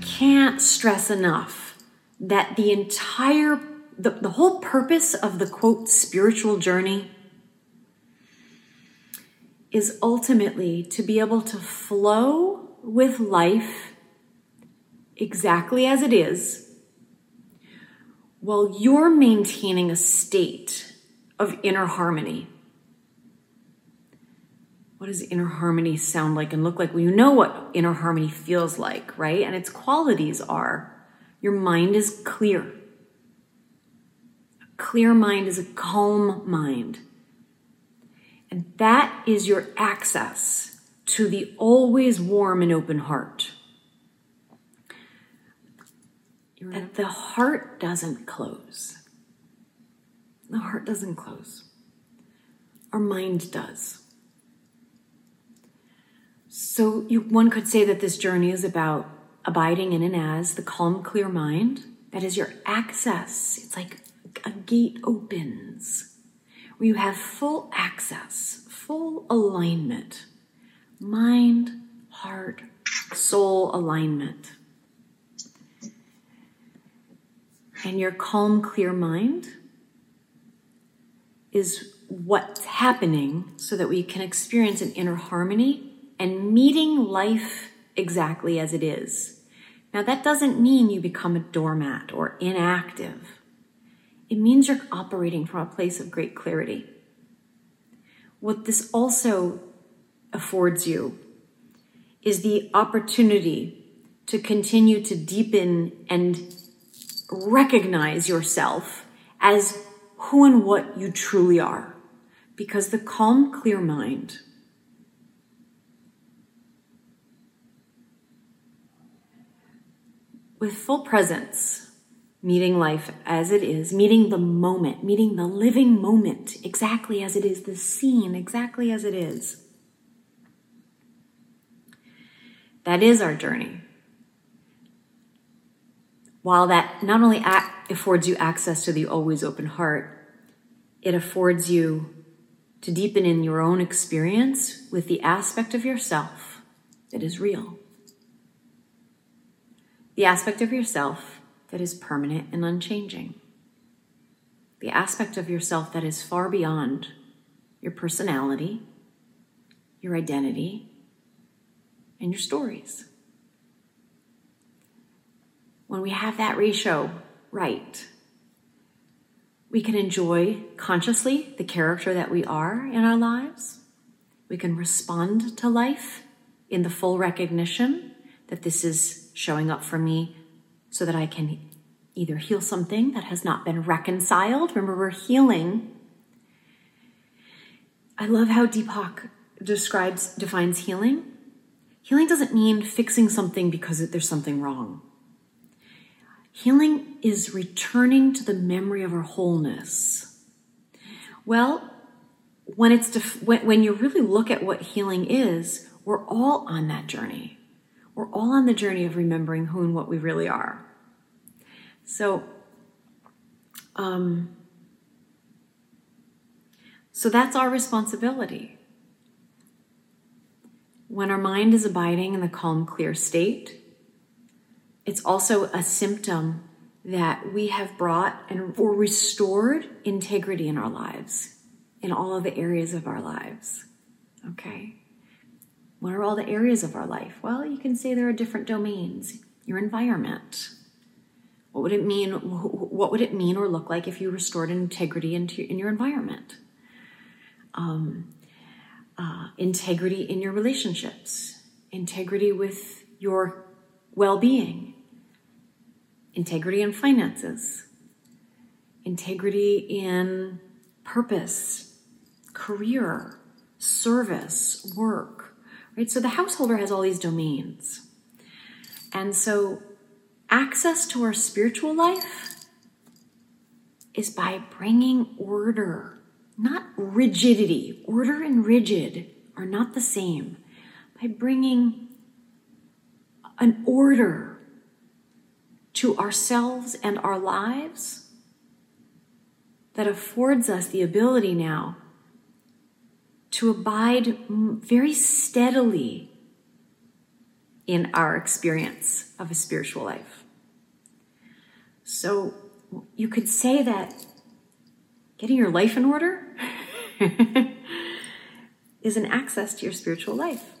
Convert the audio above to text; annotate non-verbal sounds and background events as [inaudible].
can't stress enough that the entire, the, the whole purpose of the quote spiritual journey is ultimately to be able to flow with life exactly as it is while you're maintaining a state of inner harmony. What does inner harmony sound like and look like? Well, you know what inner harmony feels like, right? And its qualities are your mind is clear. A clear mind is a calm mind. And that is your access to the always warm and open heart. That the heart doesn't close. The heart doesn't close. Our mind does. So you, one could say that this journey is about abiding in and as the calm, clear mind. That is your access. It's like a gate opens where you have full access, full alignment, mind, heart, soul alignment. And your calm, clear mind is what's happening so that we can experience an inner harmony and meeting life exactly as it is. Now, that doesn't mean you become a doormat or inactive it means you're operating from a place of great clarity. What this also affords you is the opportunity to continue to deepen and recognize yourself as who and what you truly are. Because the calm, clear mind with full presence meeting life as it is, meeting the moment, meeting the living moment exactly as it is, the scene exactly as it is. That is our journey. While that not only affords you access to the always open heart, it affords you to deepen in your own experience with the aspect of yourself that is real. The aspect of yourself that is permanent and unchanging. The aspect of yourself that is far beyond your personality, your identity, and your stories. When we have that ratio right, we can enjoy consciously the character that we are in our lives. We can respond to life in the full recognition that this is showing up for me so that I can either heal something that has not been reconciled. Remember, we're healing. I love how Deepak describes, defines healing. Healing doesn't mean fixing something because there's something wrong. Healing is returning to the memory of our wholeness. Well, when it's def- when, when you really look at what healing is, we're all on that journey. We're all on the journey of remembering who and what we really are. So, um, so that's our responsibility. When our mind is abiding in the calm, clear state, it's also a symptom that we have brought and or restored integrity in our lives, in all of the areas of our lives. Okay? What are all the areas of our life? Well, you can say there are different domains. Your environment, what would it mean? What would it mean or look like if you restored integrity into in your environment? Um, uh, integrity in your relationships, integrity with your well-being, integrity in finances, integrity in purpose, career, service, work. Right. So the householder has all these domains, and so access to our spiritual life is by bringing order, not rigidity. Order and rigid are not the same. By bringing an order to ourselves and our lives that affords us the ability now to abide very steadily in our experience of a spiritual life. So you could say that getting your life in order [laughs] is an access to your spiritual life.